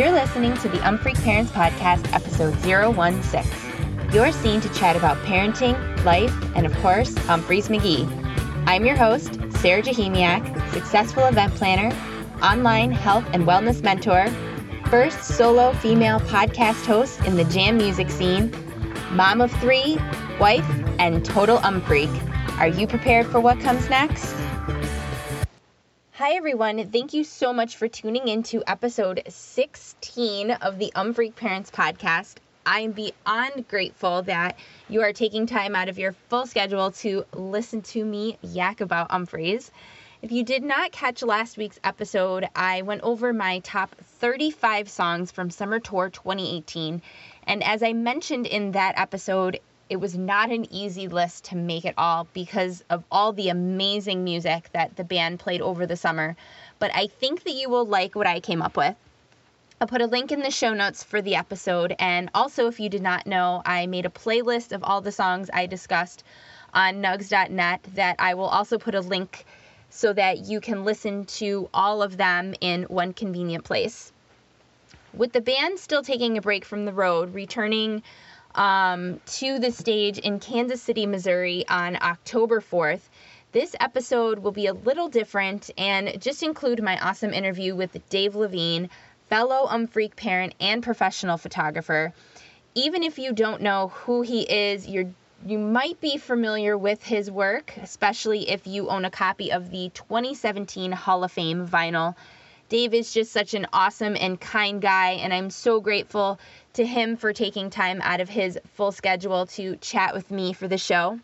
You're listening to the Umphreak Parents Podcast, episode 016. You're seen to chat about parenting, life, and of course, Umphrey's McGee. I'm your host, Sarah Jahemiak, successful event planner, online health and wellness mentor, first solo female podcast host in the jam music scene, mom of three, wife, and total umphreak. Are you prepared for what comes next? Hi, everyone. Thank you so much for tuning in to episode 16 of the Umphreak Parents Podcast. I'm beyond grateful that you are taking time out of your full schedule to listen to me yak about Umphreys. If you did not catch last week's episode, I went over my top 35 songs from Summer Tour 2018. And as I mentioned in that episode, it was not an easy list to make it all because of all the amazing music that the band played over the summer. But I think that you will like what I came up with. I'll put a link in the show notes for the episode. And also, if you did not know, I made a playlist of all the songs I discussed on nugs.net that I will also put a link so that you can listen to all of them in one convenient place. With the band still taking a break from the road, returning um, to the stage in Kansas City, Missouri on October 4th. This episode will be a little different and just include my awesome interview with Dave Levine, fellow Umphreak parent and professional photographer. Even if you don't know who he is, you're you might be familiar with his work, especially if you own a copy of the 2017 Hall of Fame vinyl. Dave is just such an awesome and kind guy, and I'm so grateful to him for taking time out of his full schedule to chat with me for the show.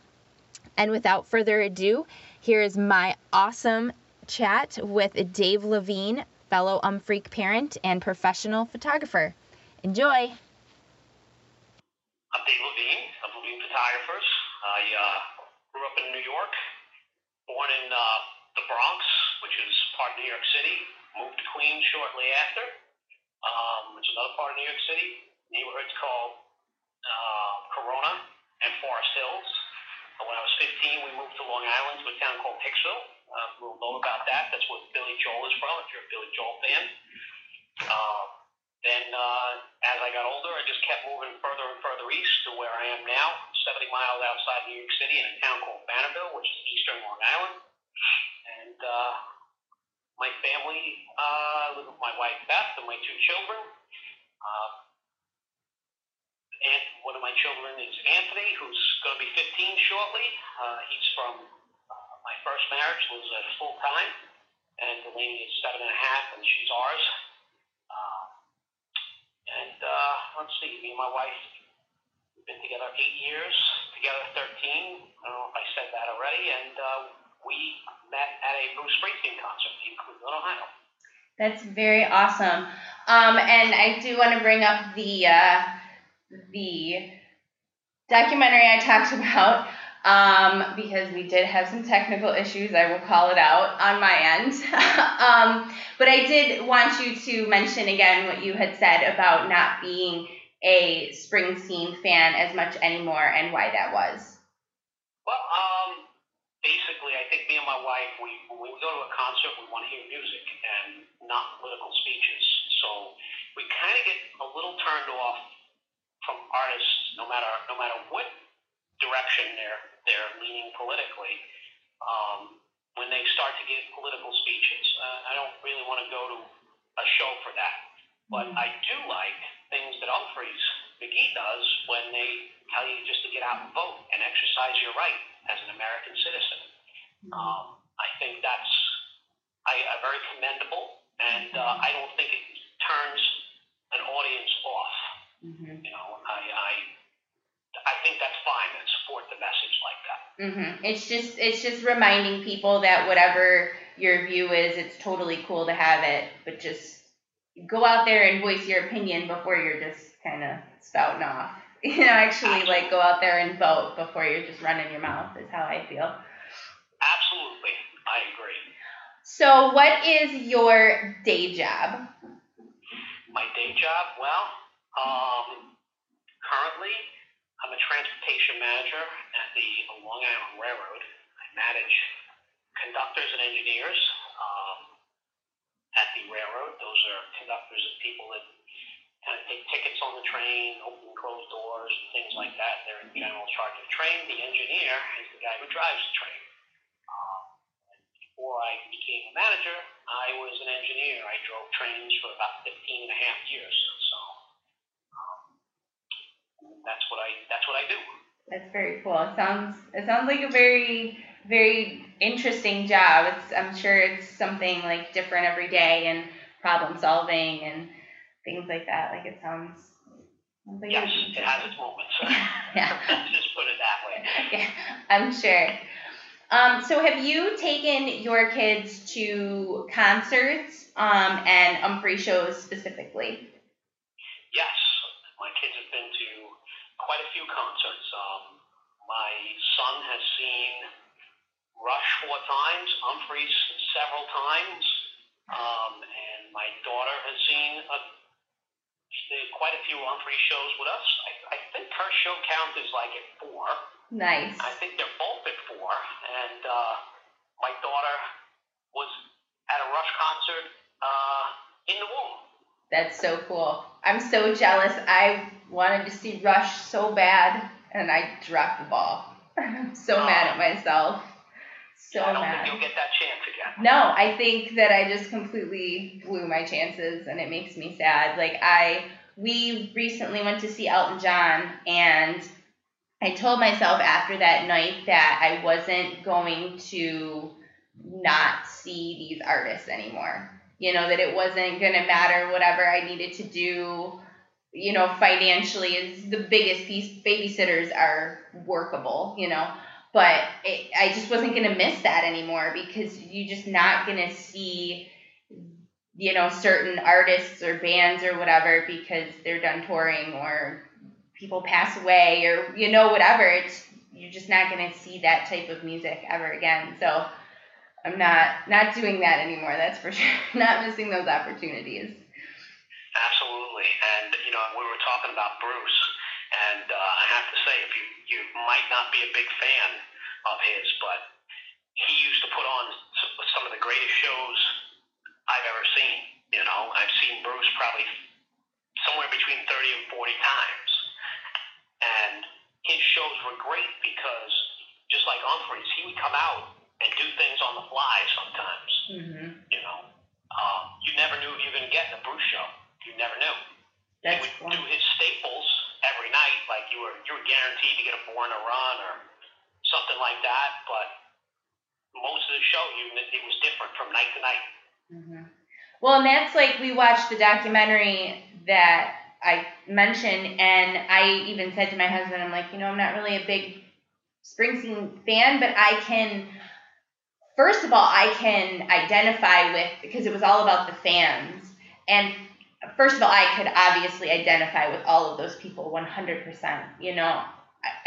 And without further ado, here is my awesome chat with Dave Levine, fellow Umphreak parent and professional photographer. Enjoy. I'm Dave Levine of Levine Photographers. I uh, grew up in New York, born in uh, the Bronx, which is part of New York City. Moved to Queens shortly after, um, which is another part of New York City neighborhood's called uh, Corona and Forest Hills. when I was 15, we moved to Long Island to a town called Hicksville. Uh, we'll know about that. That's where Billy Joel is from, if you're a Billy Joel fan. Uh, then, uh, as I got older, I just kept moving further and further east to where I am now, 70 miles outside New York City in a town called Manorville, which is eastern Long Island. And uh, my family, uh, live with my wife Beth and my two children. Uh, and one of my children is Anthony, who's going to be 15 shortly. Uh, he's from uh, my first marriage, lives at full time, and Delaney is seven and a half, and she's ours. Uh, and uh, let's see, me and my wife we've been together eight years, together 13. I don't know if I said that already, and uh, we met at a Bruce Springsteen concert in Cleveland, Ohio. That's very awesome. Um, and I do want to bring up the uh, the documentary I talked about um, because we did have some technical issues. I will call it out on my end. um, but I did want you to mention again what you had said about not being a Springsteen fan as much anymore and why that was. Well, um, basically, I think me and my wife, we, when we go to a concert, we want to hear music and not political speeches. So we kind of get a little turned off from artists, no matter no matter what direction they're they're leaning politically, um, when they start to give political speeches. Uh, I don't really want to go to a show for that, but. I do like things that Umphrey's McGee does when they tell you just to get out and vote and exercise your right as an American citizen. Um, I think that's I, uh, very commendable, and uh, I don't think it turns an audience off. Mm-hmm. You know, think that's fine and support the message like that. Mm-hmm. It's just it's just reminding people that whatever your view is, it's totally cool to have it, but just go out there and voice your opinion before you're just kind of spouting off. You know, actually, like go out there and vote before you're just running your mouth. Is how I feel. Absolutely, I agree. So, what is your day job? My day job, well, um, currently, I'm a transportation manager at the Long Island Railroad. I manage conductors and engineers um, at the railroad. Those are conductors and people that kind of take tickets on the train, open and close doors, and things like that. They're in general charge of the train. The engineer is the guy who drives the train. Um, before I became a manager, I was an engineer. I drove trains for about 15 and a half years. That's what I that's what I do. That's very cool. It sounds it sounds like a very very interesting job. It's I'm sure it's something like different every day and problem solving and things like that. Like it sounds. sounds like yes, it has its moments. yeah. Just put it that way. Yeah, I'm sure. Um, so have you taken your kids to concerts um, and Umphrey shows specifically? Yes, my kids have been to quite a few concerts. Um, my son has seen Rush four times, Umphrey's several times, um, and my daughter has seen a quite a few Umphrey shows with us. I, I think her show count is like at four. Nice. I think they're both at four, and uh, my daughter was at a Rush concert uh, in the womb. That's so cool. I'm so jealous. I wanted to see Rush so bad, and I dropped the ball. I'm so uh, mad at myself. So mad. I don't mad. think you'll get that chance again. No, I think that I just completely blew my chances, and it makes me sad. Like I we recently went to see Elton John, and I told myself after that night that I wasn't going to not see these artists anymore. You know, that it wasn't going to matter whatever I needed to do. You know, financially is the biggest piece. Babysitters are workable, you know, but it, I just wasn't going to miss that anymore because you're just not going to see you know, certain artists or bands or whatever because they're done touring or people pass away or you know whatever. It's you're just not going to see that type of music ever again. So I'm not not doing that anymore. That's for sure. not missing those opportunities. Absolutely, and you know we were talking about Bruce, and uh, I have to say, if you you might not be a big fan of his, but he used to put on some of the greatest shows I've ever seen. You know, I've seen Bruce probably somewhere between 30 and 40 times. And his shows were great because, just like Umphrey's, he would come out and do things on the fly sometimes. Mm-hmm. You know, um, you never knew if you were going to get in a Bruce show. You never knew. That's he would fun. do his staples every night, like you were you were guaranteed to get a Born a Run or something like that. But most of the show, you it was different from night to night. Mm-hmm. Well, and that's like we watched the documentary that I mentioned, and I even said to my husband, I'm like, you know, I'm not really a big Springsteen fan, but I can. First of all, I can identify with because it was all about the fans, and first of all, I could obviously identify with all of those people 100%. You know,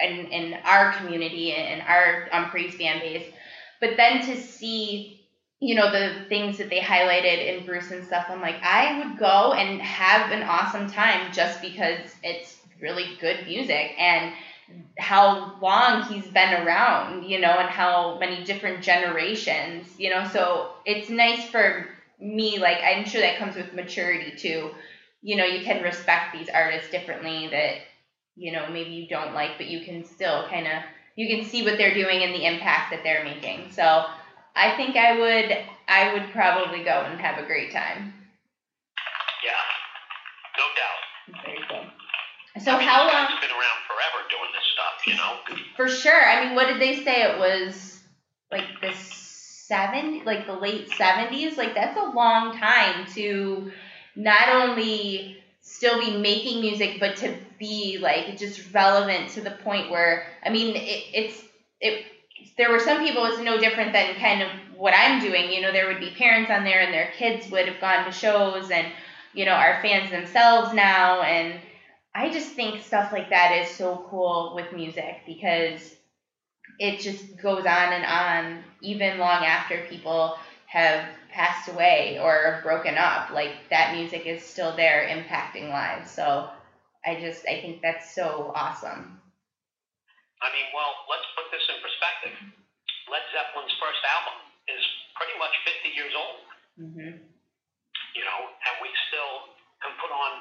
in in our community and our Umphrey's fan base, but then to see you know the things that they highlighted in Bruce and stuff. I'm like, I would go and have an awesome time just because it's really good music and how long he's been around, you know, and how many different generations, you know. So it's nice for me, like I'm sure that comes with maturity too. You know, you can respect these artists differently that, you know, maybe you don't like, but you can still kind of you can see what they're doing and the impact that they're making. So I think I would I would probably go and have a great time. Yeah, no doubt. Very cool. So I mean, how long? been around forever doing this stuff, you know. For sure. I mean, what did they say? It was like the seven, like the late seventies. Like that's a long time to not only still be making music, but to be like just relevant to the point where I mean, it, it's it there were some people it's no different than kind of what I'm doing. You know, there would be parents on there and their kids would have gone to shows and, you know, are fans themselves now. And I just think stuff like that is so cool with music because it just goes on and on even long after people have passed away or broken up. Like that music is still there impacting lives. So I just I think that's so awesome. I mean, well, let's put this in perspective. Led Zeppelin's first album is pretty much 50 years old. Mm-hmm. You know, and we still can put on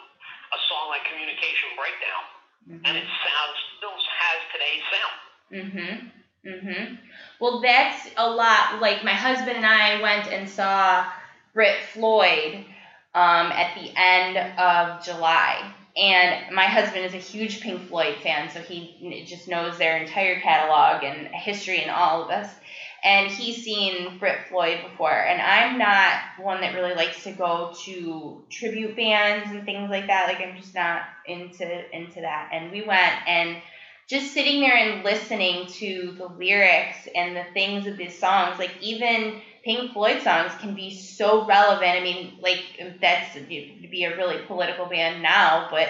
a song like Communication Breakdown, mm-hmm. and it sounds still has today's sound. Mhm. Mhm. Well, that's a lot. Like my husband and I went and saw Brit Floyd um, at the end of July. And my husband is a huge Pink Floyd fan, so he just knows their entire catalog and history and all of this. And he's seen Brit Floyd before, and I'm not one that really likes to go to tribute bands and things like that. Like I'm just not into into that. And we went and just sitting there and listening to the lyrics and the things of these songs, like even Pink Floyd songs can be so relevant. I mean, like that's to be a really political band now, but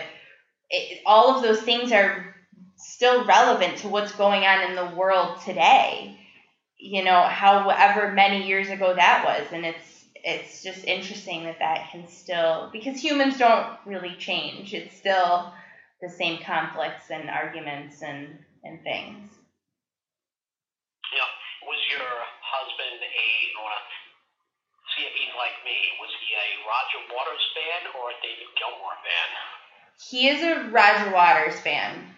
it, all of those things are still relevant to what's going on in the world today. You know, however many years ago that was, and it's it's just interesting that that can still because humans don't really change. It's still the same conflicts and arguments and, and things. Yeah. Was your husband a, I want to see if he's like me, was he a Roger Waters fan or a David Gilmour fan? He is a Roger Waters fan.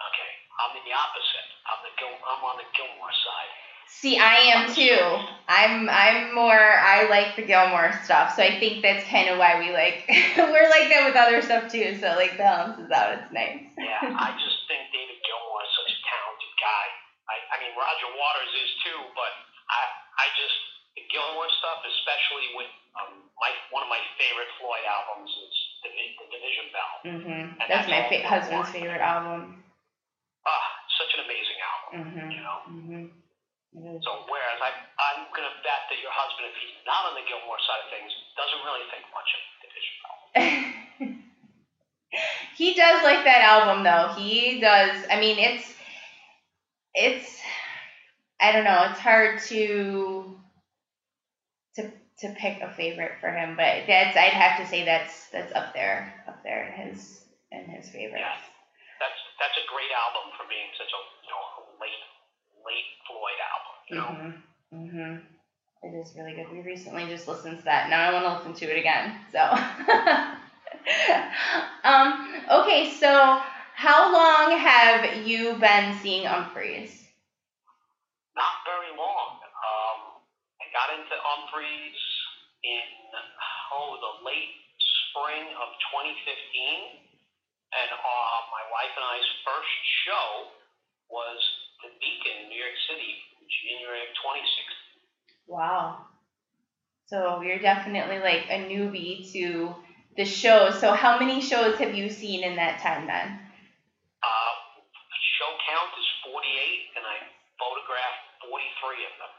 Okay. I'm in the opposite. I'm, the Gil- I'm on the Gilmour side. See, I am too. I'm I'm more I like the Gilmour stuff, so I think that's kind of why we like we're like that with other stuff too. So like balances out. It's nice. yeah, I just think David Gilmour is such a talented guy. I I mean Roger Waters is too, but I I just the Gilmour stuff, especially with um my one of my favorite Floyd albums is the, the Division Bell. Mm-hmm. That's, that's my fa- husband's favorite album. Ah, such an amazing album. Mm-hmm. You know. Mm-hmm. Mm-hmm. So whereas I, I'm going to bet that your husband, if he's not on the Gilmour side of things, doesn't really think much of Division Bell. he does like that album though. He does. I mean, it's it's I don't know. It's hard to to to pick a favorite for him, but that's I'd have to say that's that's up there up there in his in his favorites. Yeah, that's that's a great album for being such a you know late late Floyd album. You know? Mhm. Mhm. It is really good. We recently just listened to that. Now I want to listen to it again. So. um. Okay. So, how long have you been seeing Umphrey's? Not very long. Um, I got into Umphrey's in oh the late spring of 2015, and uh, my wife and I's first show was the Beacon in New York City, January of 2016. Wow. So you're definitely like a newbie to the show. So how many shows have you seen in that time then? Uh, show count is 48, and I photographed 43 of them.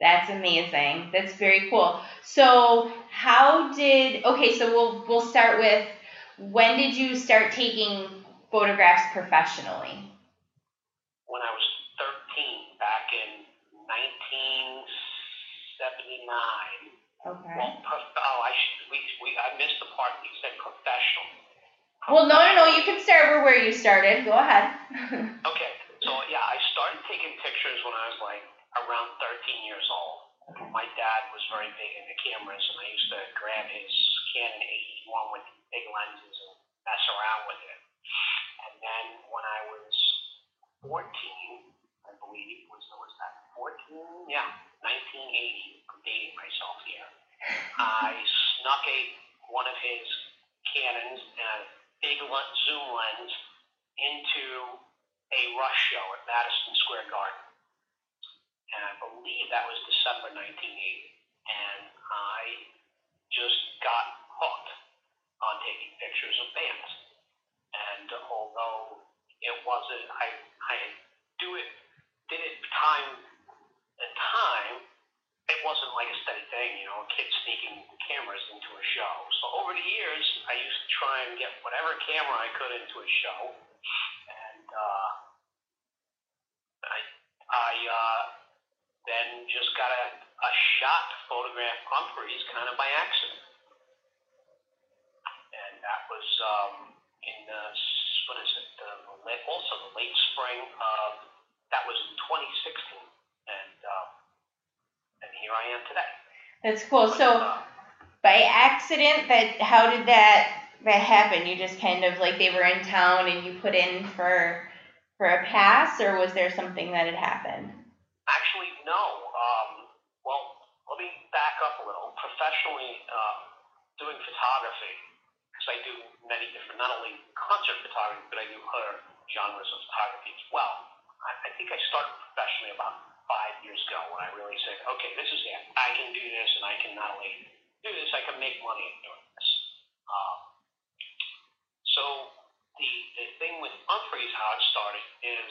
That's amazing. That's very cool. So how did okay? So we'll we'll start with when did you start taking photographs professionally? 1979. Okay. Well, oh, I should, we, we, I missed the part you said professional. Well, no, no, no. You can start where you started. Go ahead. okay. So yeah, I started taking pictures when I was like around 13 years old. Okay. My dad was very big into cameras, and I used to grab his Canon AE-1 with big lenses and mess around with it. And then when I was 14, I believe, was, was that 14? Yeah, 1980. I'm dating myself here. I snuck a one of his Canons and a big zoom lens into a Rush show at Madison Square Garden. And I believe that was December 1980. And I just got hooked on taking pictures of bands. And although it wasn't I I do it did it time and time. It wasn't like a steady thing, you know, kids sneaking cameras into a show. So over the years, I used to try and get whatever camera I could into a show, and uh, I I uh, then just got a, a shot to photograph Umphrey's kind of by accident, and that was um, in the what is it? The also the late spring of that was in 2016, and um, and here I am today. That's cool. So, uh, by accident, that how did that that happen? You just kind of like they were in town and you put in for for a pass, or was there something that had happened? Actually, no. Um, well, let me back up a little. Professionally, uh, doing photography, because I do many different, not only concert photography, but I do other genres of photography as well. I, think I started professionally about five years ago when I really said, okay, this is it. I can do this, and I can not only do this, I can make money doing this. Um, so the, the thing with Umphrey's, how it started, is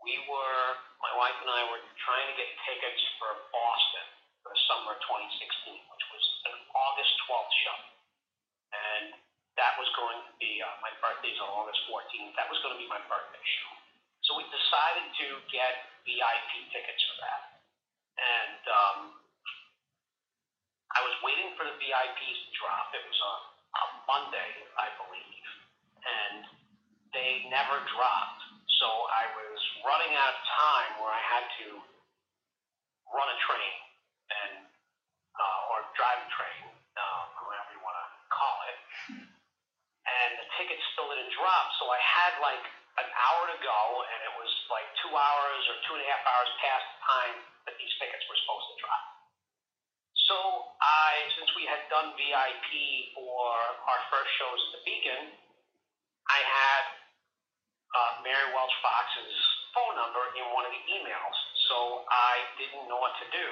we were, my wife and I were trying to get tickets for Boston for the summer of 2016, which was an August 12th show. And that was going to be, uh, my birthday's on August 14th. That was going to be my birthday show. So we decided to get VIP tickets for that. And um, I was waiting for the VIPs to drop. It was on a Monday, I believe. And they never dropped. So I was running out of time where I had to run a train and uh, or drive a train, um, whatever you want to call it. And the tickets still didn't drop, so I had like an hour to go, and it was like two hours or two and a half hours past the time that these tickets were supposed to drop. So I, since we had done VIP for our first shows at the Beacon, I had uh, Mary Welch Fox's phone number in one of the emails. So I didn't know what to do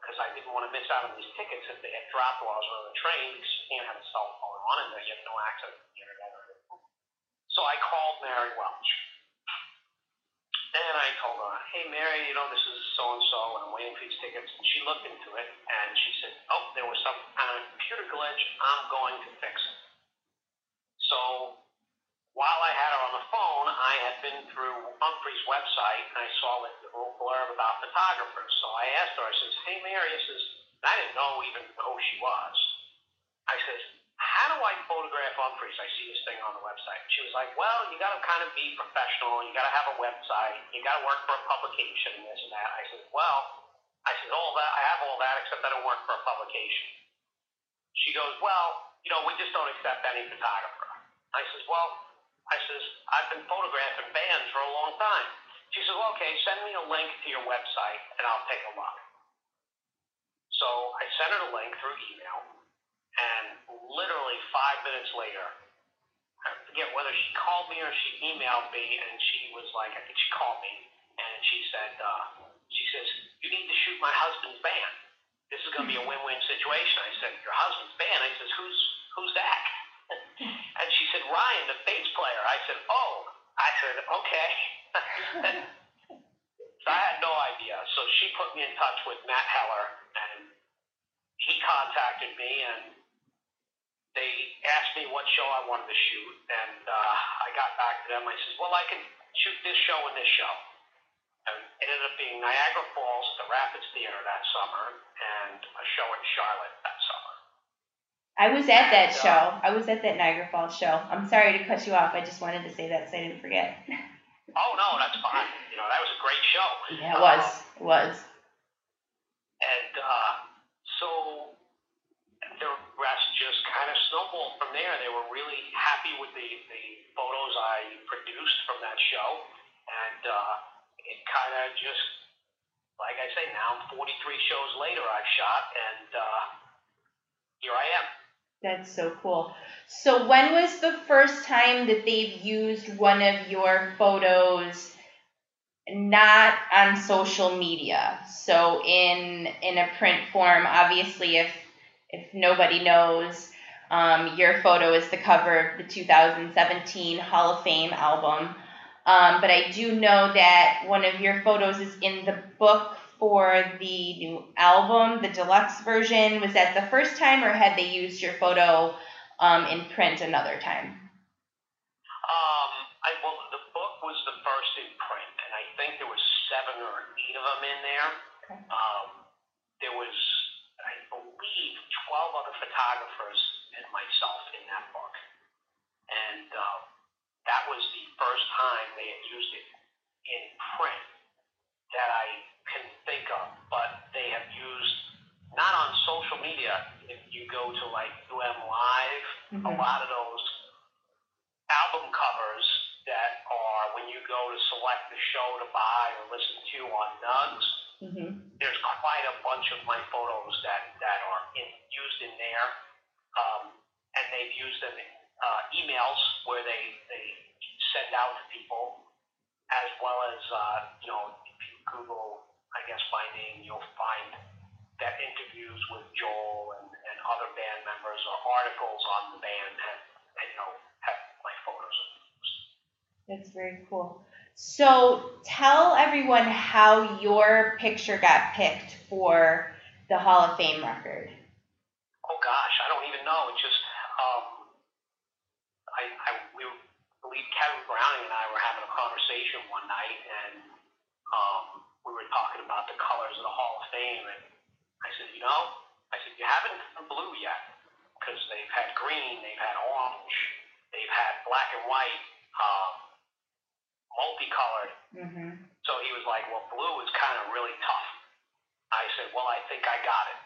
because I didn't want to miss out on these tickets if they had dropped while I was on the train because you can't have a cell phone on and you have no access to the internet. So I called Mary Welch. And I told her, hey, Mary, you know, this is so and so, and I'm waiting for these tickets. And she looked into it, and she said, oh, there was some kind of computer glitch. I'm going to fix it. So while I had her on the phone, I had been through Umphrey's website, and I saw the little blurb about photographers. So I asked her, I says, hey, Mary, I says, I didn't know even who she was. I says, how do I photograph Umphrey's? I see this thing on the website. She was like, well, you got to kind of be professional. You got to have a website. You got to work for a publication and this and that. I said, well, I said, all that, I have all that except I don't work for a publication. She goes, well, you know, we just don't accept any photographer. I says, well, I says, I've been photographing bands for a long time. She says, well, okay, send me a link to your website and I'll take a look. So I sent her the link through email, and literally five minutes later, I forget whether she called me or she emailed me, and she was like, I think she called me, and she said, uh, she says, you need to shoot my husband's band. This is going to be a win-win situation. I said, your husband's band? I says, who's who's that? and she said, Ryan, the bass player. I said, oh. I said, okay. so I had no idea. So she put me in touch with Matt Heller, and he contacted me, and they asked me what show I wanted to shoot, and uh, I got back to them. I said, well, I can shoot this show and this show. And it ended up being Niagara Falls at the Rapids Theater that summer, and a show in Charlotte that summer. I was at that and, uh, show. I was at that Niagara Falls show. I'm sorry to cut you off. I just wanted to say that so I didn't forget. oh no, that's fine. You know that was a great show. Yeah, it was. Um, it was. And uh, so the rest just kind of snowballed from there. They were really happy with the the photos I produced from that show, and uh, it kind of just, like I say, now 43 shows later I've shot, and uh, here I am. That's so cool. So when was the first time that they've used one of your photos not on social media? So in in a print form, obviously if if nobody knows, um, your photo is the cover of the 2017 Hall of Fame album. Um, but I do know that one of your photos is in the book for the new album, the deluxe version? Was that the first time, or had they used your photo um, in print another time? Um, I, well, the book was the first in print, and I think there was seven or eight of them in there. Okay. Um, there was, I believe, 12 other photographers first time they used it in print that I can think of, but they have used not on social media. If you go to like UM Live, mm-hmm. a lot of those album covers that are when you go to select the show to buy or listen to on Nugs, mm-hmm. there's quite a bunch of my photos that, that are in, used in there. Um, and they've used them in uh, emails where they, they send out to people, as well as, uh, you know, if you Google, I guess, my name, you'll find that interviews with Joel and, and other band members or articles on the band have, you know, have my photos. Of those. That's very cool. So tell everyone how your picture got picked for the Hall of Fame record. Oh gosh, I don't even know. It just, um, I, I, we, believe Kevin Browning and I were having conversation one night, and um, we were talking about the colors of the Hall of Fame, and I said, you know, I said you haven't done blue yet because they've had green, they've had orange, they've had black and white. Um, multicolored. Mm-hmm. So he was like, well, blue is kind of really tough. I said, well, I think I got it.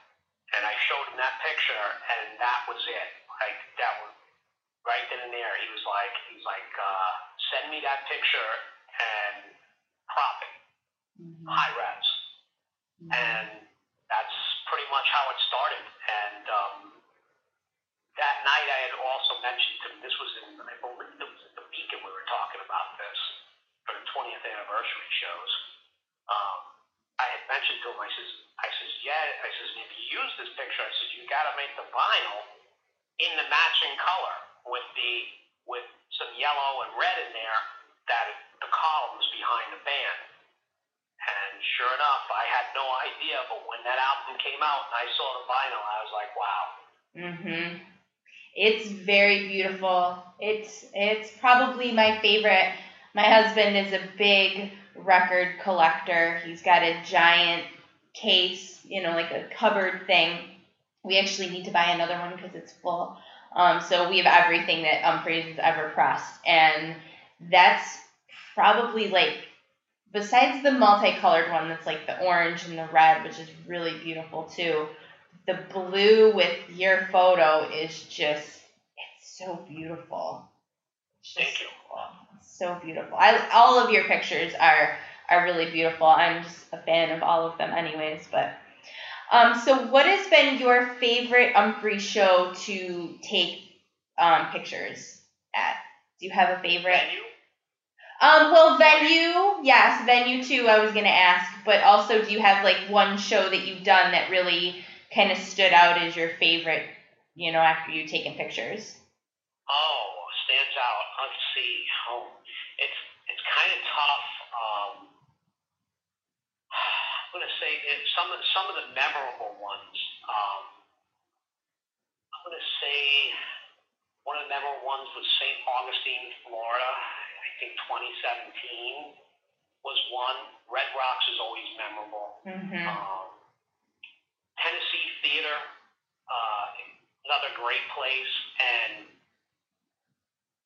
And I showed him that picture, and that was it. Like, that was right then and there. He was like, he's like, uh, send me that picture and crop it, Mm-hmm. high res. And that's pretty much how it started. And um, that night I had also mentioned to him, this was in, I believe it was at the Beacon we were talking about this for the 20th anniversary shows. Um, I had mentioned to him, I says, I says, yeah, I says, if you use this picture, I says, you got to make the vinyl in the matching color with the with some yellow and red in there that the columns behind the band. Sure enough, I had no idea, but when that album came out and I saw the vinyl, I was like, wow. Mm-hmm. It's very beautiful. It's it's probably my favorite. My husband is a big record collector. He's got a giant case, you know, like a cupboard thing. We actually need to buy another one because it's full. Um, so we have everything that Umphreys has ever pressed, and that's probably like besides the multicolored one that's like the orange and the red, which is really beautiful too. The blue with your photo is just it's so beautiful. It's just Thank you. cool. So beautiful. I all of your pictures are are really beautiful. I'm just a fan of all of them anyways, but um, so what has been your favorite Umphrey show to take um, pictures at? Do you have a favorite? Um, well, venue, yes, venue too. I was gonna ask, but also, do you have like one show that you've done that really kind of stood out as your favorite? You know, after you've taken pictures. Oh, stands out. Let's see. Oh, it's it's kind of tough. Um, I'm gonna say it, some of some of the memorable ones. Um, I'm gonna say one of the memorable ones was St. Augustine, Florida. I think 2017 was one. Red Rocks is always memorable. Mm-hmm. Um, Tennessee Theater, uh, another great place, and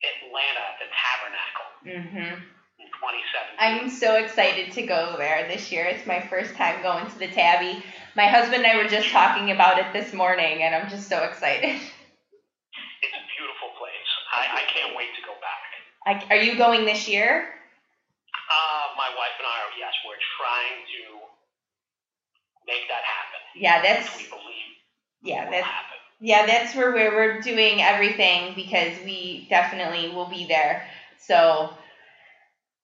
Atlanta at the Tabernacle Mm-hmm. I'm so excited to go there this year. It's my first time going to the Tabby. My husband and I were just talking about it this morning, and I'm just so excited. It's a beautiful place. I, I can't wait to go back. I, are you going this year? Uh, my wife and I are, yes, we're trying to make that happen. Yeah, that's Which we believe yeah, that's happen. yeah, that's where we're we're doing everything because we definitely will be there. So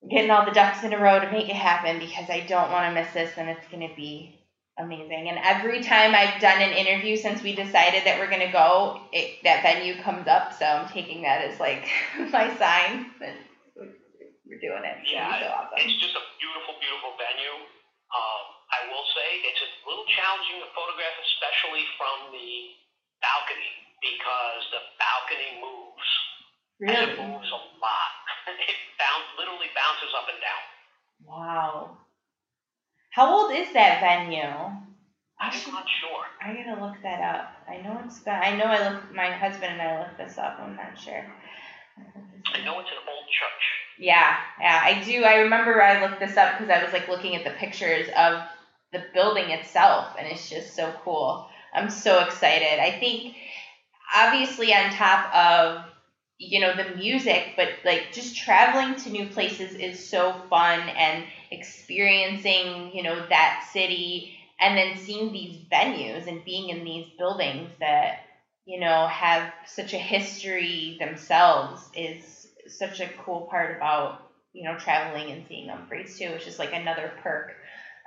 getting all the ducks in a row to make it happen because I don't want to miss this and it's going to be amazing. And every time I've done an interview since we decided that we're going to go, it, that venue comes up. So I'm taking that as like my sign that we're doing it. It's Yeah, so awesome. it's just a beautiful, beautiful venue. Um, I will say it's a little challenging to photograph, especially from the balcony, because the balcony moves. And it moves a lot. it bounce, literally bounces up and down. Wow. How old is that venue? I'm not sure. I gotta look that up. I know it's been. I know I look. My husband and I looked this up. I'm not sure. I know it's an old church. Yeah, yeah, I do. I remember I looked this up because I was like looking at the pictures of the building itself, and it's just so cool. I'm so excited. I think, obviously, on top of you know the music but like just traveling to new places is so fun and experiencing you know that city and then seeing these venues and being in these buildings that you know have such a history themselves is such a cool part about you know traveling and seeing Umphrey's too which is like another perk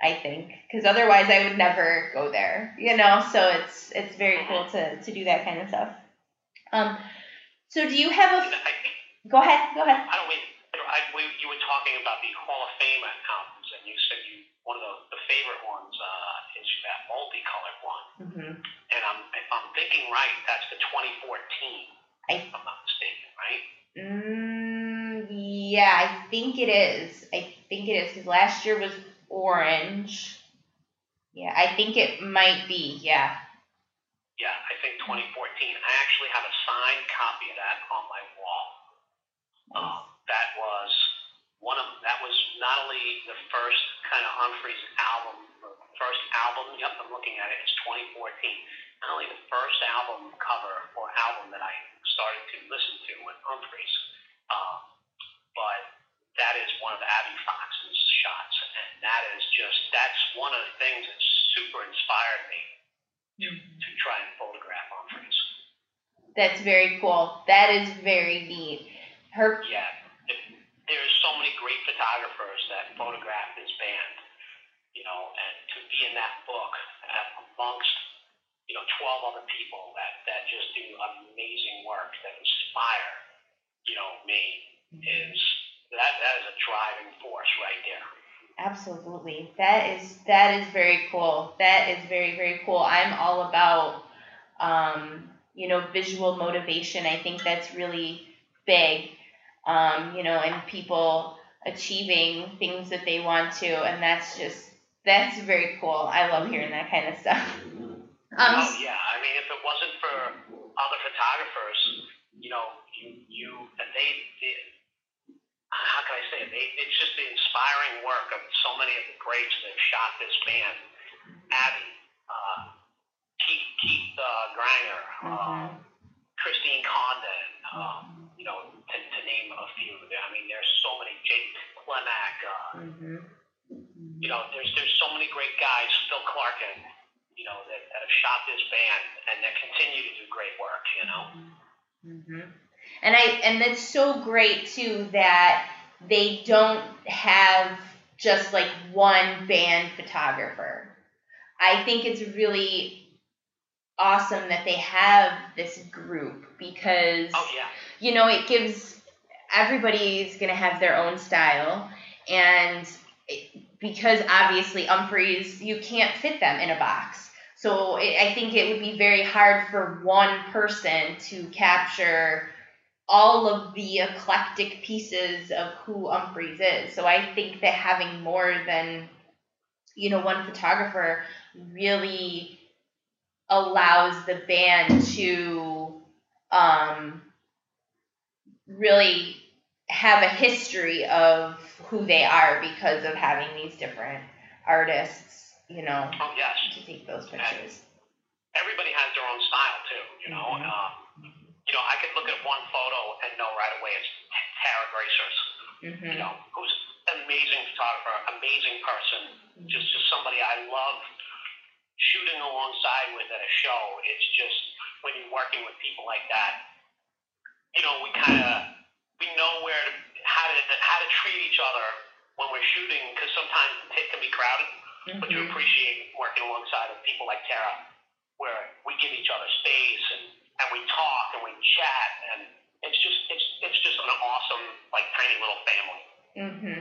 I think because otherwise I would never go there you know so it's it's very cool to to do that kind of stuff um so do you have a? Go ahead. Go ahead. I don't mean. I, we, you were talking about the Hall of Fame albums, and you said you one of the, the favorite ones uh, is that multicolored one. Mm-hmm. And I'm if I'm thinking right, that's the 2014. I, if I'm not mistaken, right? Mm, yeah, I think it is. I think it is because last year was orange. Yeah, I think it might be. Yeah. Yeah, I think 2014. I actually have a signed copy of that on my wall. Um, that was one of that was not the first kind of Umphrey's album, first album. Yep, I'm looking at it. It's 2014. Not only the first album cover or album that I started to listen to with Umphrey's, um, but that is one of Abby Fox's shots, and that is just that's one of the things that super inspired me to, to try and photograph Umphrey's. That's very cool. That is very neat. Her yeah, there's so many great photographers that photograph this band, you know, and to be in that book amongst you know 12 other people that that just do amazing work that inspire you know me is that that is a driving force right there. Absolutely. That is that is very cool. That is very very cool. I'm all about um, you know visual motivation. I think that's really big. Um, you know, and people achieving things that they want to, and that's just that's very cool. I love hearing that kind of stuff. Um, oh yeah, I mean, if it wasn't for other photographers, you know, you you they, they how can I say it? They, it's just the inspiring work of so many of the greats that have shot this band. Abby, uh, Keith, Keith uh, Granger, uh, mm-hmm. Christine Condon, um, you know, to, to name a few. I mean, there's so many. Jake Uh, mm-hmm. you know, there's there's so many great guys. Phil Clarkin, you know, that, that have shot this band and that continue to do great work. You know. Mm-hmm. And I and it's so great too that they don't have just like one band photographer. I think it's really awesome that they have this group because oh, yeah. you know it gives everybody's going to have their own style and because obviously Umphrey's you can't fit them in a box. So it, I think it would be very hard for one person to capture all of the eclectic pieces of who Umphrey's is. So I think that having more than, you know, one photographer really allows the band to um, really have a history of who they are because of having these different artists, you know, oh, yes. to take those pictures. And everybody has their own style too, you know. Mm-hmm. Um, you know, I could look at one photo and know right away it's Tara Gracers. Mm-hmm. You know, who's an amazing photographer, amazing person, mm-hmm. just just somebody I love shooting alongside with at a show. It's just when you're working with people like that, you know, we kind of we know where to how to how to treat each other when we're shooting because sometimes the pit can be crowded, mm-hmm. but you mm-hmm. appreciate working alongside of people like Tara, where we give each other space and and we talk and we chat and it's just it's it's just an awesome like tiny little family. Mhm.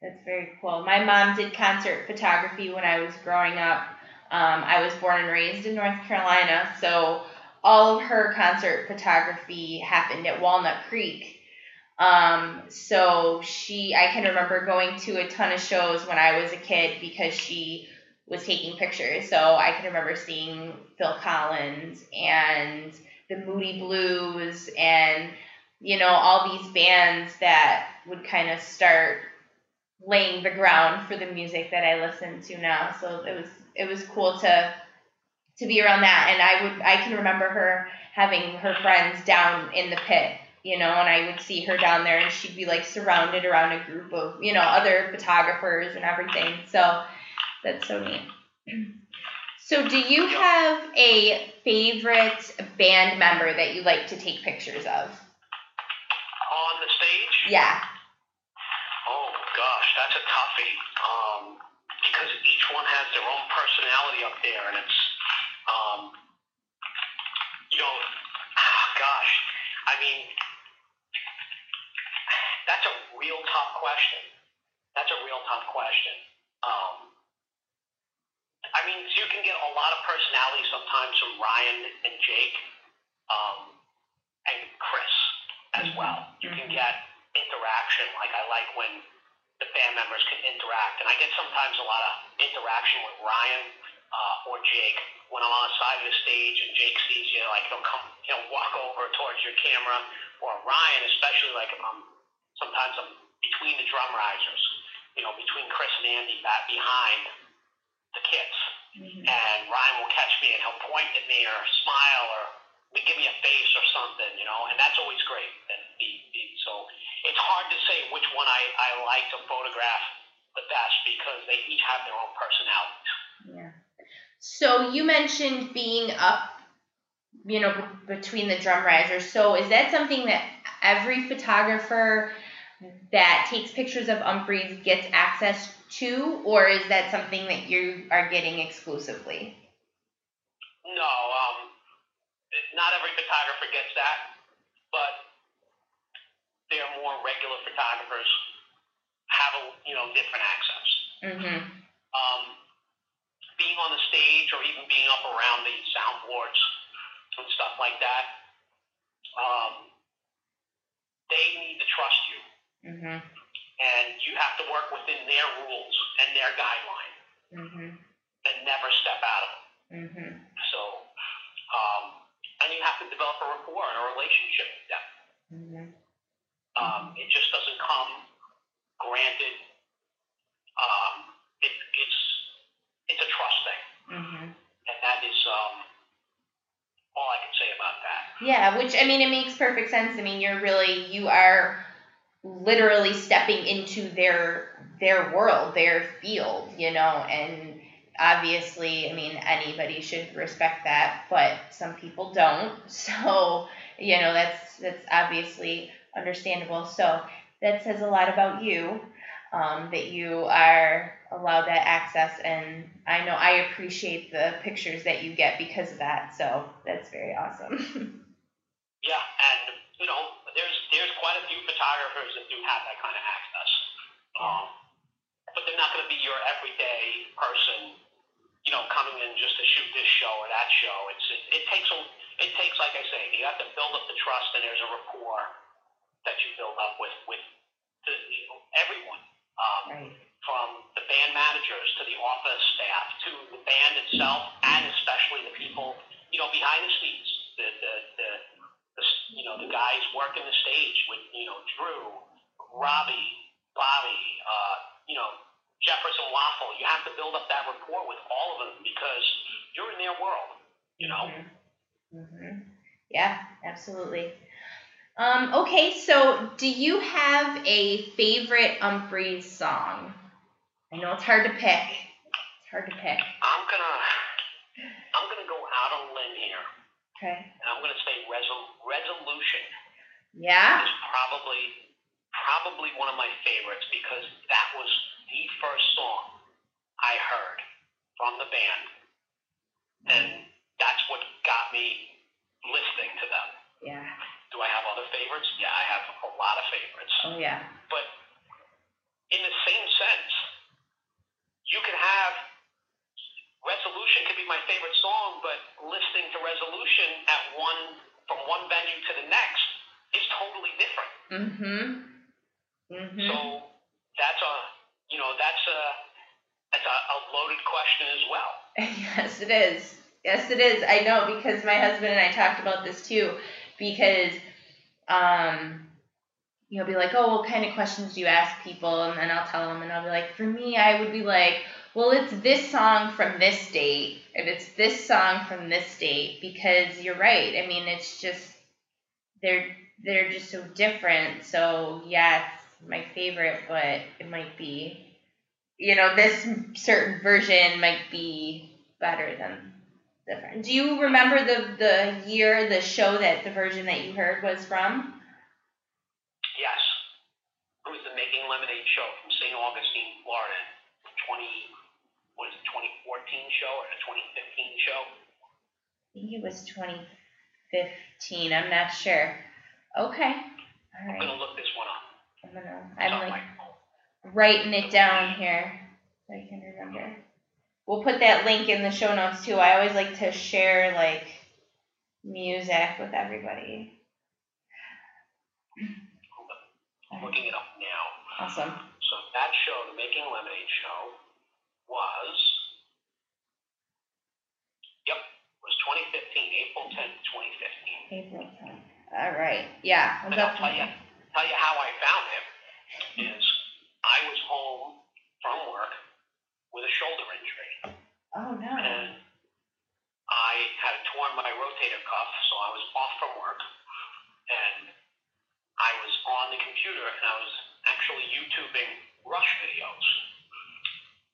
That's very cool. My mom did concert photography when I was growing up. Um, I was born and raised in North Carolina, so all of her concert photography happened at Walnut Creek. Um, so she, I can remember going to a ton of shows when I was a kid because she was taking pictures. So I can remember seeing Phil Collins and the Moody Blues and you know all these bands that would kind of start laying the ground for the music that I listen to now. So it was it was cool to to be around that and I would I can remember her having her friends down in the pit you know, and I would see her down there and she'd be like surrounded around a group of, you know, other photographers and everything. So that's so neat. So do you have a favorite band member that you like to take pictures of? On the stage? Yeah. Oh gosh, that's a toughie. Um, because each one has their own personality up there, and it's, um, you know, gosh, I mean, that's a real tough question. That's a real tough question. Um, I mean, you can get a lot of personality sometimes from Ryan and Jake, um, and Chris as well. You can get interaction. Like I like when the band members can interact, and I get sometimes a lot of interaction with Ryan uh, or Jake when I'm on the side of the stage and Jake sees you. Like he'll come, he'll walk over towards your camera, or Ryan, especially like if I'm sometimes I'm between the drum risers, you know, between Chris and Andy back behind the kits. Mm-hmm. And Ryan will catch me and he'll point at me or smile or give me a face or something, you know, and that's always great. And so it's hard to say which one I, I like to photograph the best because they each have their own personalities. Yeah. So you mentioned being up, you know, b- between the drum risers. So is that something that every photographer that takes pictures of Umphrey's gets access to, or is that something that you are getting exclusively? No, um, not every photographer gets that, but there are more regular photographers have a you know different access. Mm-hmm. Um, being on the stage or even being up around the soundboards and stuff like that, um, they need to trust you. Mm-hmm. And you have to work within their rules and their guideline mm-hmm. and never step out of them. Mm-hmm. So, um, and you have to develop a rapport and a relationship with them. Mm-hmm. Um, it just doesn't come granted. Um, it, it's it's a trust thing, mm-hmm. and that is um, all I can say about that. Yeah, which I mean, it makes perfect sense. I mean, you're really you are literally stepping into their their world, their field, you know, and obviously, I mean, anybody should respect that, but some people don't. So, you know, that's that's obviously understandable. So, that says a lot about you um, that you are allowed that access, and I know I appreciate the pictures that you get because of that. So, that's very awesome. yeah, and you know, there's there's quite a few photographers that do have that kind of access. Um, but they're not going to be your everyday person, you know, coming in just to shoot this show or that show. It's it, it takes a it takes like I say, you have to build up the trust, and there's a rapport that you build up with with the, you know, everyone, um, right. from the band managers to the office staff to the band itself, and especially the people you know behind the scenes, the the, the the, you know, the guys working the stage with, you know, Drew, Robbie, Bobby, uh, you know, Jefferson Waful. You have to build up that rapport with all of them because you're in their world, you know? Mm-hmm. Mm-hmm. Yeah, absolutely. Um, okay, so do you have a favorite Umphrey's song? I know it's hard to pick. It's hard to pick. I'm gonna, I'm gonna go out on a limb here. Okay. And I'm going to say resol- resolution. Yeah. Is probably probably one of my favorites because that was the first song I heard from the band, and that's what got me listening to them. Yeah. Do I have other favorites? Yeah, I have a lot of favorites. Oh yeah. But in the same sense, you could have Resolution could be my favorite song, but listening to Resolution at one from one venue to the next is totally different. Mhm. Mhm. So that's a you know that's a that's a, a loaded question as well. yes, it is. Yes, it is. I know because my husband and I talked about this too, because um he'll be like, oh, what kind of questions do you ask people? And then I'll tell them, and I'll be like, for me, I would be like, well, it's this song from this date, and it's this song from this date, because you're right. I mean, it's just they're they're just so different. So yeah, it's my favorite, but it might be, you know, this certain version might be better than different. Do you remember the the year, the show that the version that you heard was from? Yes, it was the Making Lemonade show from St. Augustine, Florida. Twenty was it 2014 show or the 2015 show? I think it was 2015. I'm not sure. Okay. All I'm gonna look this one up. I'm gonna. It's I'm like writing it down here so I can remember. We'll put that link in the show notes too. I always like to share like music with everybody. I'm looking it up now. Awesome. So that show, the Making Lemonade show, was yep, was 2015, April 10th, 2015. April 10th. All right. Yeah. I'll I'll tell you, tell you how I found him is I was home from work with a shoulder injury, Oh no. and I had torn my rotator cuff, so I was off from work, and I was on the computer, and I was actually YouTubing Rush videos,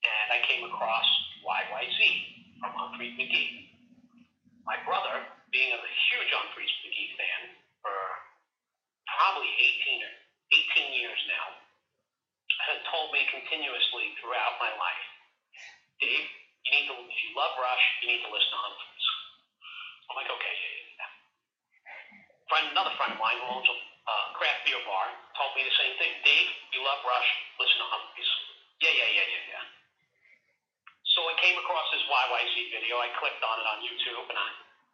and I came across YYZ from Umphrey's McGee. My brother, being a huge Umphrey's McGee fan for probably 18 or 18 years now, has told me continuously throughout my life, Dave, you need to, if you love Rush, you need to listen to Umphrey's. I'm like, okay, yeah, yeah. Friend, another friend of mine who owns a uh, craft beer bar told me the same thing. Dave, you love Rush, listen to Umphrey's. Yeah, yeah, yeah, yeah, yeah. So I came across this YYZ video. I clicked on it on YouTube, and I,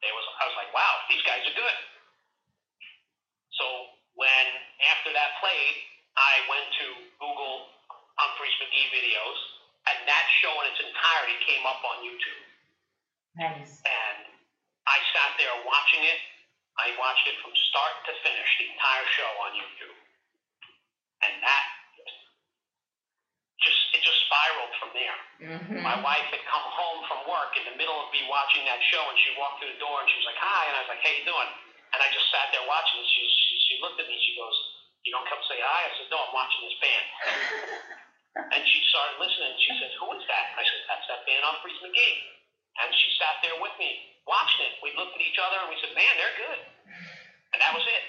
it was, I was like, wow, these guys are good. So when after that played, I went to Google Umphrey's McGee videos, and that show in its entirety came up on YouTube. Nice. And I sat there watching it. I watched it from start to finish, the entire show on YouTube. And that just it just spiraled from there. Mhm. My wife had come home from work in the middle of me watching that show, and she walked through the door and she was like, "Hi," and I was like, "How you doing?" And I just sat there watching. And she she, she looked at me. She goes, "You don't come say hi?" I said, "No, I'm watching this band." and she started listening. And she says, "Who is that?" I said, "That's that band Umphrey's McGee." And she sat there with me watching it. We looked at each other and we said, "Man, they're good." And that was it.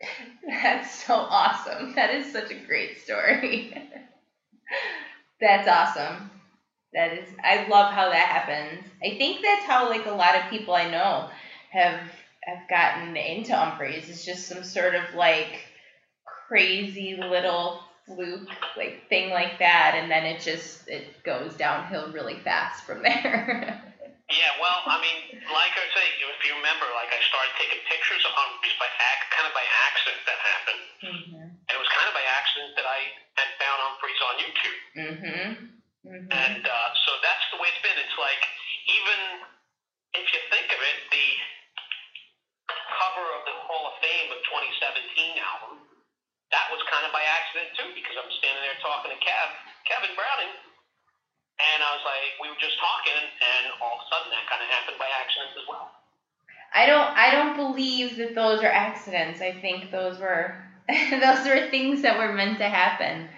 That's so awesome. That is such a great story. that's awesome. That is I love how that happens. I think that's how like a lot of people I know have have gotten into Umphrey's. It's just some sort of like crazy little fluke like thing like that and then it just it goes downhill really fast from there. Yeah, well, I mean, like I say, if you remember, like I started taking pictures of Umphrey's by ac- kind of by accident that happened. mhm. And it was kind of by accident that I had found Umphrey's on YouTube. Mhm. Mhm. And uh, so that's the way it's been. It's like, even if you think of it, the cover of the Hall of Fame of 2017 album, that was kind of by accident too, because I'm standing there talking to Kev, Kevin Browning, and I was like, we were just talking, and all of a sudden that kind of happened by accident as well. I don't I don't believe that those are accidents. I think those were those were things that were meant to happen.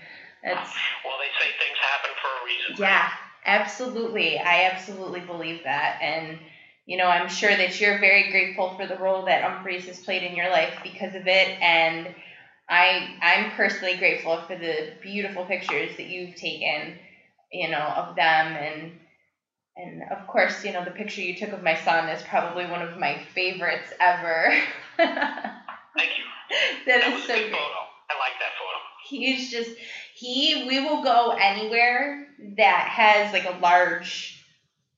That's Well, they say things happen for a reason. yeah, absolutely. I absolutely believe that. And you know, I'm sure that you're very grateful for the role that Umphrey's has played in your life because of it and I I'm personally grateful for the beautiful pictures that you've taken, you know, of them and and of course, you know, the picture you took of my son is probably one of my favorites ever. Thank you. that That is was a so good photo. I like that photo. He's just he we will go anywhere that has like a large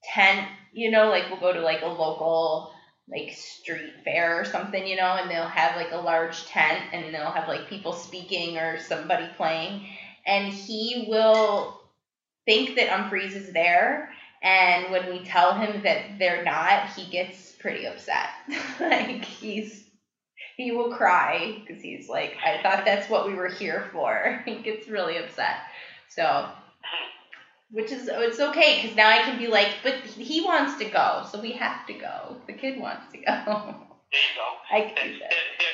tent, you know, like we'll go to like a local like street fair or something, you know, and they'll have like a large tent and they'll have like people speaking or somebody playing and he will think that Umphrey's is there and when we tell him that they're not, he gets pretty upset. like he's he will cry because he's like, I thought that's what we were here for. he gets really upset. So, which is oh, it's okay because now I can be like, but he wants to go, so we have to go. The kid wants to go. There you go. I, That's,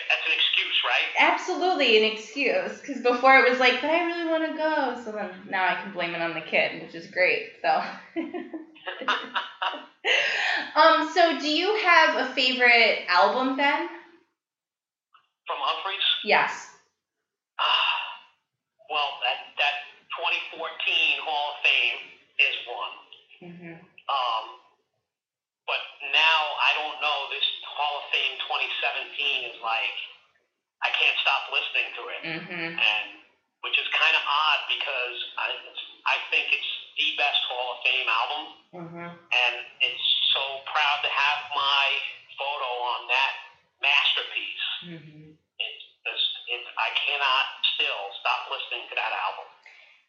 that's an excuse, right? absolutely an excuse because before it was like, but I really want to go. So then now I can blame it on the kid, which is great. So. um. So, do you have a favorite album then? From Umphrey's? Yes. Ah, well, that that 2014 Hall of Fame is one. Mm-hmm. Um, now I don't know. This Hall of Fame 2017 is like I can't stop listening to it, Mhm. and which is kind of odd because I I think it's the best Hall of Fame album, Mhm. and it's so proud to have my photo on that masterpiece. Mhm. It's, it's, it's I cannot still stop listening to that album.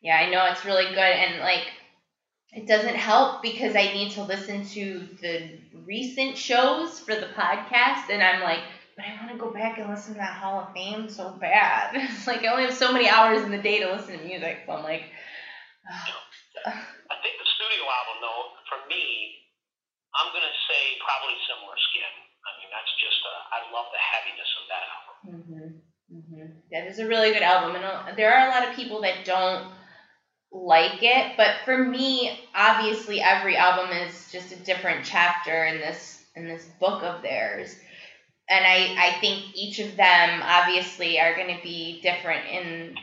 Yeah, I know it's really good, and like, it doesn't help because I need to listen to the recent shows for the podcast, and I'm like, but I want to go back and listen to that Hall of Fame so bad. Like I only have so many hours in the day to listen to music, so I'm like, I think the studio album, though, for me, I'm gonna say probably similar skin. I mean, that's just uh, I love the heaviness of that album. hmm hmm That is a really good album, and uh, there are a lot of people that don't like it. But for me, obviously, every album is just a different chapter in this in this book of theirs, and I I think each of them obviously are going to be different in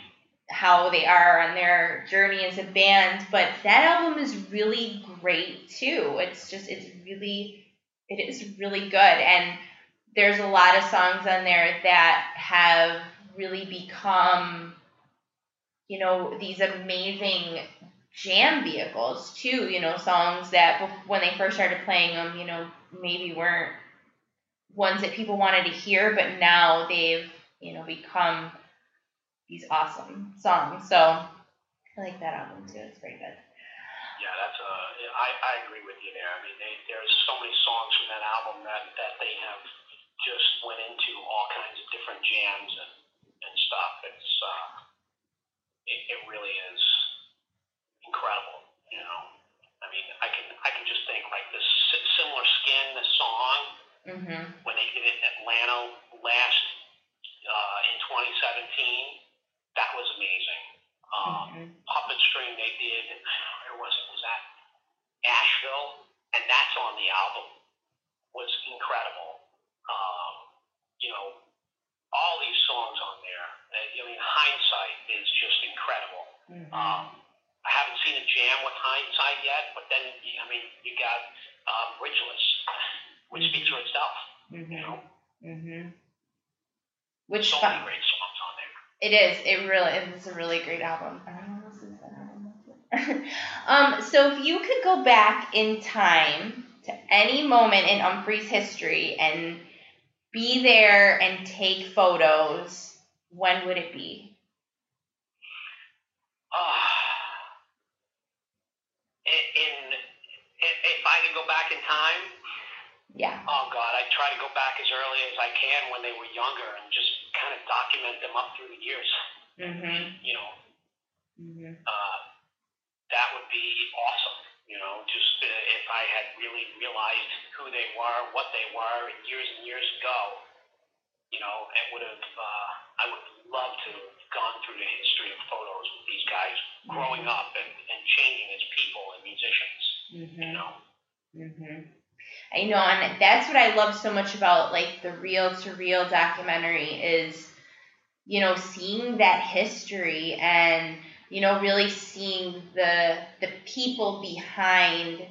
how they are on their journey as a band. But that album is really great too. It's just it's really it is really good and there's a lot of songs on there that have really become you know these amazing jam vehicles too you know songs that when they first started playing them you know maybe weren't ones that people wanted to hear but now they've you know become these awesome songs so i like that album too it's pretty good Yeah, that's uh, I I agree with you there. I mean, they, there's so many songs from that album that that they have just went into all kinds of different jams and and stuff. It's uh, it, it really is incredible. You know, I mean, I can I can just think like this similar skin the song mhm when they did it in Atlanta last uh, in 2017. That was amazing. Um, mhm Puppet String they did. Where was it? Was that Asheville? And that's on the album. Was incredible. Um, you know, all these songs on there. I mean, hindsight is just incredible. mhm Um, I haven't seen a jam with hindsight yet, but then I mean, you got um, Ridgeless, which speaks for itself. You mhm know, mhm which so many great songs on there. It is. It really is a really great album. I don't know listen to that album. um, so if you could go back in time to any moment in Umphrey's history and be there and take photos, when would it be? Uh, in, in if I could go back in time, Yeah. oh God, I try to go back as early as I can when they were younger and just kind of document them up through the years. Mm-hmm. You know, mm-hmm. uh, that would be awesome. You know, just uh, if I had really realized who they were, what they were years and years ago. You know, it would have. Uh, I would love to have gone through the history of photos with these guys growing up and, and changing as people and musicians. You Mhm. know. Mhm. I know, and that's what I love so much about like the real to real documentary is, you know, seeing that history and you know really seeing the the people behind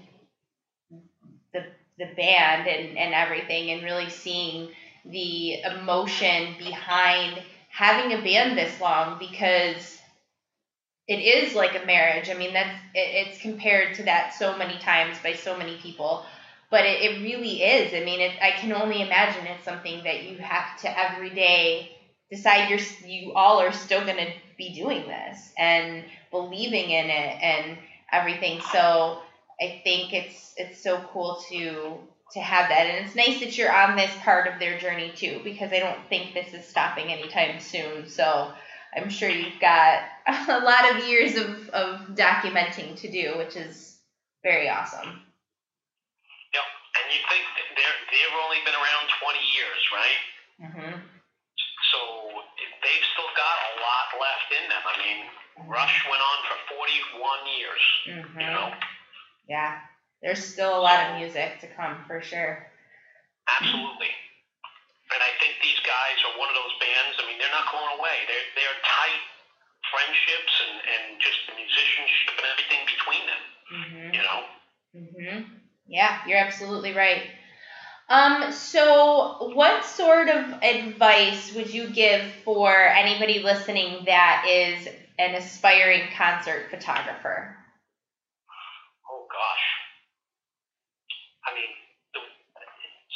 the the band and and everything, and really seeing the emotion behind having a band this long because it is like a marriage. I mean, that's it, it's compared to that so many times by so many people, but it, it really is. I mean, it, I can only imagine it's something that you have to every day decide you're you all are still to be doing this and believing in it and everything. So I think it's it's so cool to to have that, and it's nice that you're on this part of their journey too, because I don't think this is stopping anytime soon. So. I'm sure you've got a lot of years of, of documenting to do, which is very awesome. Yep. And you think they're they've only been around 20 years, right? Mhm. Left in them. I mean, Rush went on for 41 years. Mhm. You know, Yeah. There's still a lot of music to come for sure. absolutely. And I think these guys are one of those bands. I mean, they're not going away. They're they're tight friendships and and just the musicianship and everything between them. Mhm. You know. Mhm. Yeah, you're absolutely right. Um, so what sort of advice would you give for anybody listening that is an aspiring concert photographer? Oh gosh. I mean, the,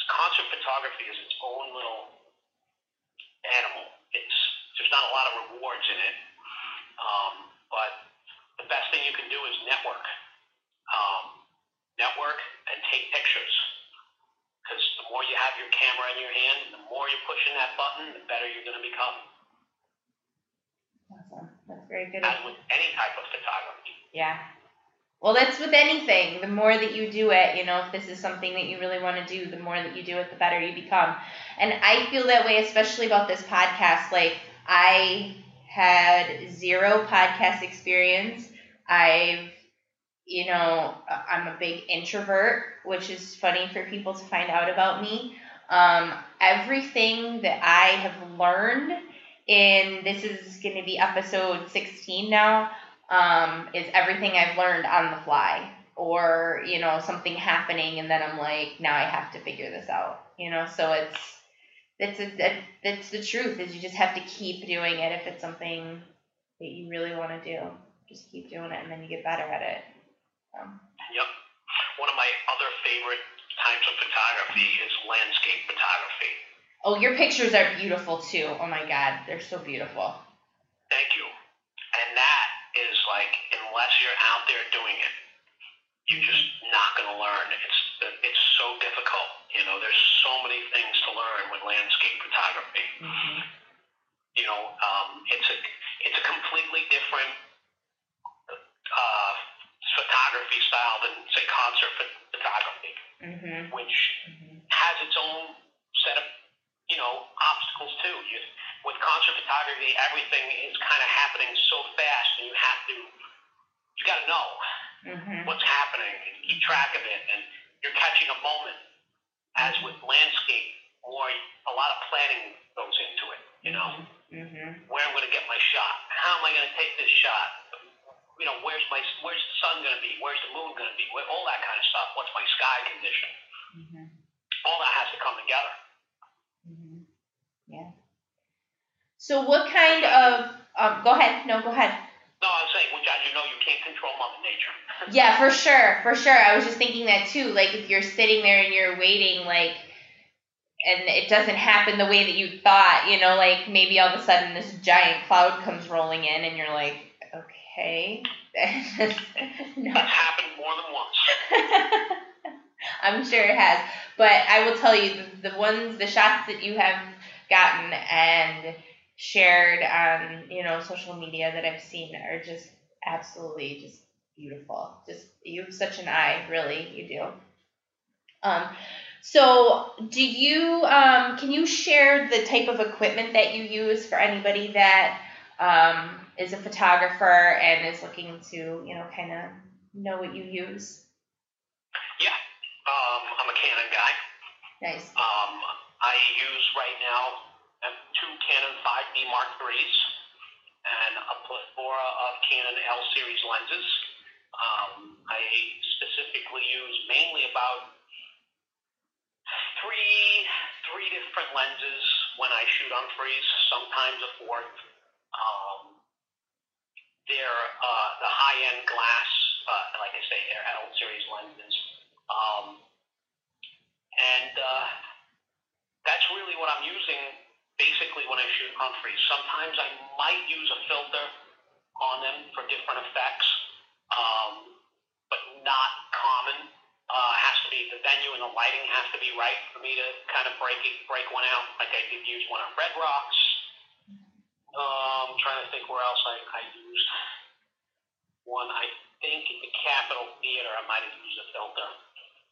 concert photography is its own little animal. It's there's not a lot of rewards in it, um, but the best thing you can do is network. Um, network and take pictures. Because the more you have your camera in your hand, the more you're pushing that button, the better you're going to become. Awesome. That's very good. As with any type of photography. Yeah. Well, that's with anything. The more that you do it, you know, if this is something that you really want to do, the more that you do it, the better you become. And I feel that way, especially about this podcast. Like, I had zero podcast experience. I've, you know, I'm a big introvert, which is funny for people to find out about me. Um, everything that I have learned in this is going to be episode 16 now um, is everything I've learned on the fly or you know something happening and then I'm like now I have to figure this out you know? So it's it's a that, that's the truth is you just have to keep doing it if it's something that you really want to do. Just keep doing it and then you get better at it Yep. One of my other favorite types of photography is landscape photography. oh your pictures are beautiful too oh my god they're so beautiful Thank you. And that is like, unless you're out there doing it, you're just not going to learn. It's it's so difficult. You know, there's so many things to learn with landscape photography. hmm You know, um, it's a it's a completely different uh, photography style than say concert ph- photography, hmm which hmm has its own set of you know obstacles too. You, with concert photography, everything is kind of happening so fast, and you have to you got to know hmm what's happening and keep track of it, and you're catching a moment. As with landscape, more a lot of planning goes into it. You know, hmm where I'm going to get my shot, how am I going to take this shot? You know, where's my where's the sun going to be? Where's the moon going to be? All that kind of stuff. What's my sky condition? hmm All that has to come together. hmm Yeah. So what kind of um go ahead. No, go ahead. No, I'm saying, which as you know, you can't control Mother Nature. Yeah, for sure. For sure. I was just thinking that too. Like if you're sitting there and you're waiting like and it doesn't happen the way that you thought, you know, like maybe all of a sudden this giant cloud comes rolling in and you're like, okay. no. It's happened more than once. I'm sure it has. But I will tell you, the, the ones, the shots that you have gotten and shared on, you know, social media that I've seen are just absolutely just beautiful. Just you have such an eye, really, you do. Um, so do you um, can you share the type of equipment that you use for anybody that um, is a photographer and is looking to, you know, kind of know what you use? Yeah, um, I'm a Canon guy. Nice. Um, I use right now um, two Canon 5D Mark IIIs and a plethora of Canon L series lenses. Um, I specifically use mainly about three three different lenses when I shoot on freeze, sometimes a fourth. Um, they're uh, the high end glass, uh, like I say, they're L series lenses. Um, and uh, that's really what I'm using basically when I shoot on. Sometimes I might use a filter on them for different effects, um, but not common. Uh, has to be the venue and the lighting has to be right for me to kind of break it, break one out. Like I did use one on Red Rocks. Um, trying to think where else I, I used one. I think at the Capitol Theater I might have used a filter.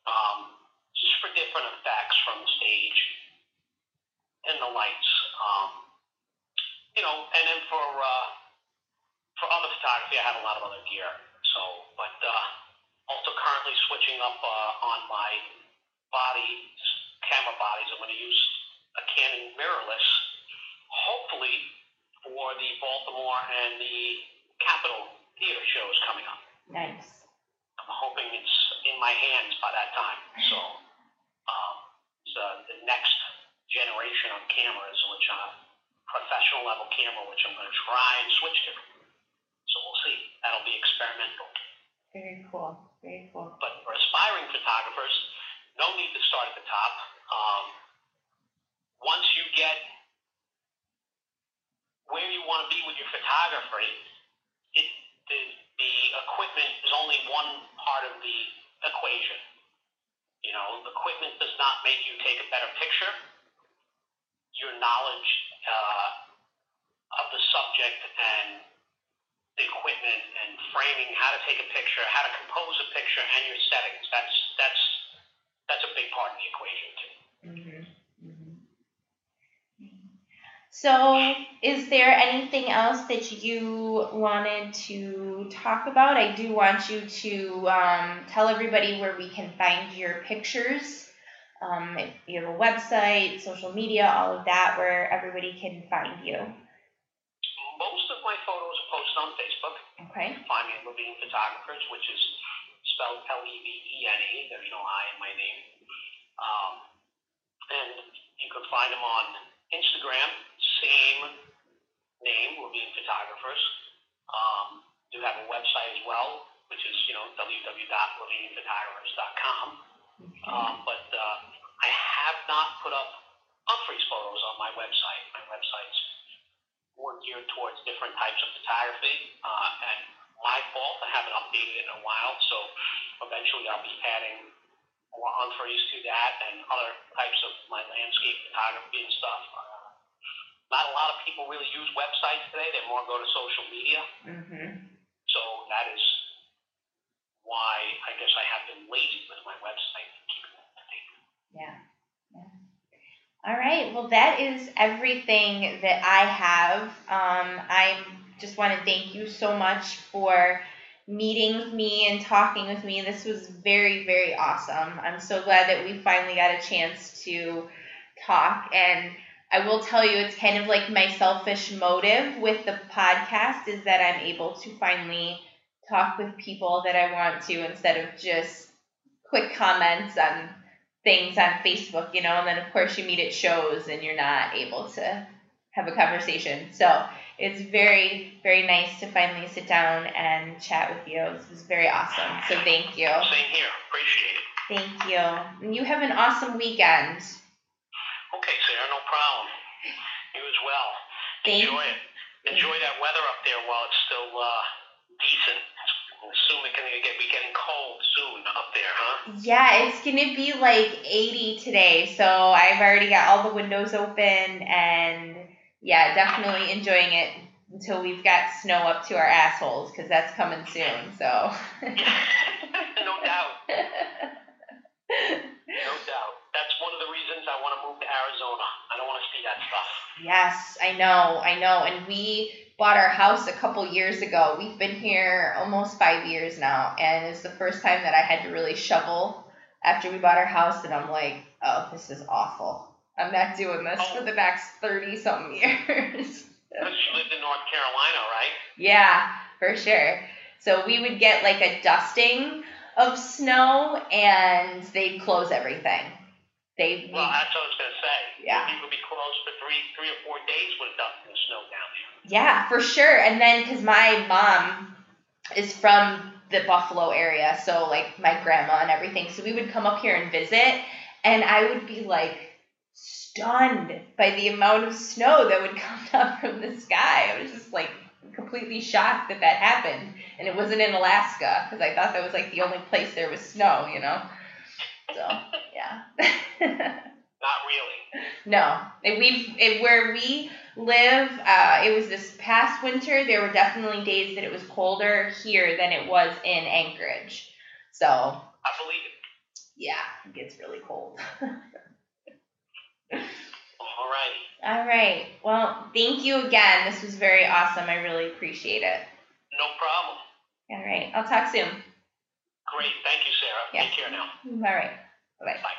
Um, just for different effects from the stage and the lights. Um, you know, and then for uh, for other photography, I have a lot of other gear. So, but uh, also currently switching up uh, on my body camera bodies. I'm going to use a Canon mirrorless, hopefully for the Baltimore and the Capitol theater shows coming up. Nice. I'm hoping it's in my hands by that time. So um, it's uh, the next generation of cameras, which are professional level camera, which I'm going to try and switch to. So we'll see. That'll be experimental. Very cool. Very cool. But for aspiring photographers, no need to start at the top. Um, once you get where you want to be with your photography, it, the, the equipment is only one part of the equation. You know, equipment does not make you take a better picture. Your knowledge uh, of the subject and the equipment and framing, how to take a picture, how to compose a picture, and your settings. That's that's that's a big part of the equation too. Mm-hmm. So, is there anything else that you wanted to talk about? I do want you to um, tell everybody where we can find your pictures. Um, if you have a website, social media, all of that, where everybody can find you. Most of my photos are posted on Facebook. Okay. You can find me at Levene Photographers, which is spelled L E V E N E. There's no I in my name. Um, and you can find them on Instagram, same name, Levene Photographers. Um, do have a website as well, which is you know www.levenephotographers.com. Um, but uh, I have not put up Umphrey's photos on my website. My website's more geared towards different types of photography. Uh, and my fault, I haven't updated it in a while, so eventually I'll be adding more Umphrey's to that and other types of my landscape photography and stuff. Uh, not a lot of people really use websites today. They more go to social media. Mm-hmm. So that is why I guess I have been lazy with my website and keeping it up to date. Yeah. yeah. All right. Well, that is everything that I have. Um, I just want to thank you so much for meeting with me and talking with me. This was very, very awesome. I'm so glad that we finally got a chance to talk. And I will tell you, it's kind of like my selfish motive with the podcast is that I'm able to finally talk with people that I want to instead of just quick comments on things on Facebook, you know, and then of course you meet at shows and you're not able to have a conversation. So it's very, very nice to finally sit down and chat with you. This was very awesome. So thank you. Same here. Appreciate it. Thank you. And you have an awesome weekend. Okay, Sarah, no problem. You as well. Thank Enjoy it. Enjoy that weather up there while it's still uh, decent. It's to get, be getting cold soon up there, huh? Yeah, it's going to be like 80 today. So I've already got all the windows open and yeah, definitely enjoying it until we've got snow up to our assholes because that's coming soon. So. no doubt. No doubt. That's one of the reasons I want to move to Arizona. I don't want to see that stuff. Yes, I know, I know. And we bought our house a couple years ago. We've been here almost five years now, and it's the first time that I had to really shovel after we bought our house. And I'm like, oh, this is awful. I'm not doing this for the next thirty something years. Because you lived in North Carolina, right? yeah, for sure. So we would get like a dusting of snow, and they'd close everything. They Well, that's what I was going to say. Yeah. You could be closed for three, three or four days with the snow down there. Yeah, for sure. And then because my mom is from the Buffalo area, so like my grandma and everything, so we would come up here and visit, and I would be like stunned by the amount of snow that would come down from the sky. I was just like completely shocked that that happened, and it wasn't in Alaska because I thought that was like the only place there was snow, you know. So yeah. Not really. No, if we if where we live, uh, it was this past winter. There were definitely days that it was colder here than it was in Anchorage. So I believe it. Yeah, it gets really cold. All right. All right. Well, thank you again. This was very awesome. I really appreciate it. No problem. All right. I'll talk soon. Great. Thank you, Sarah. Yeah. Take care now. All right. All right. Bye.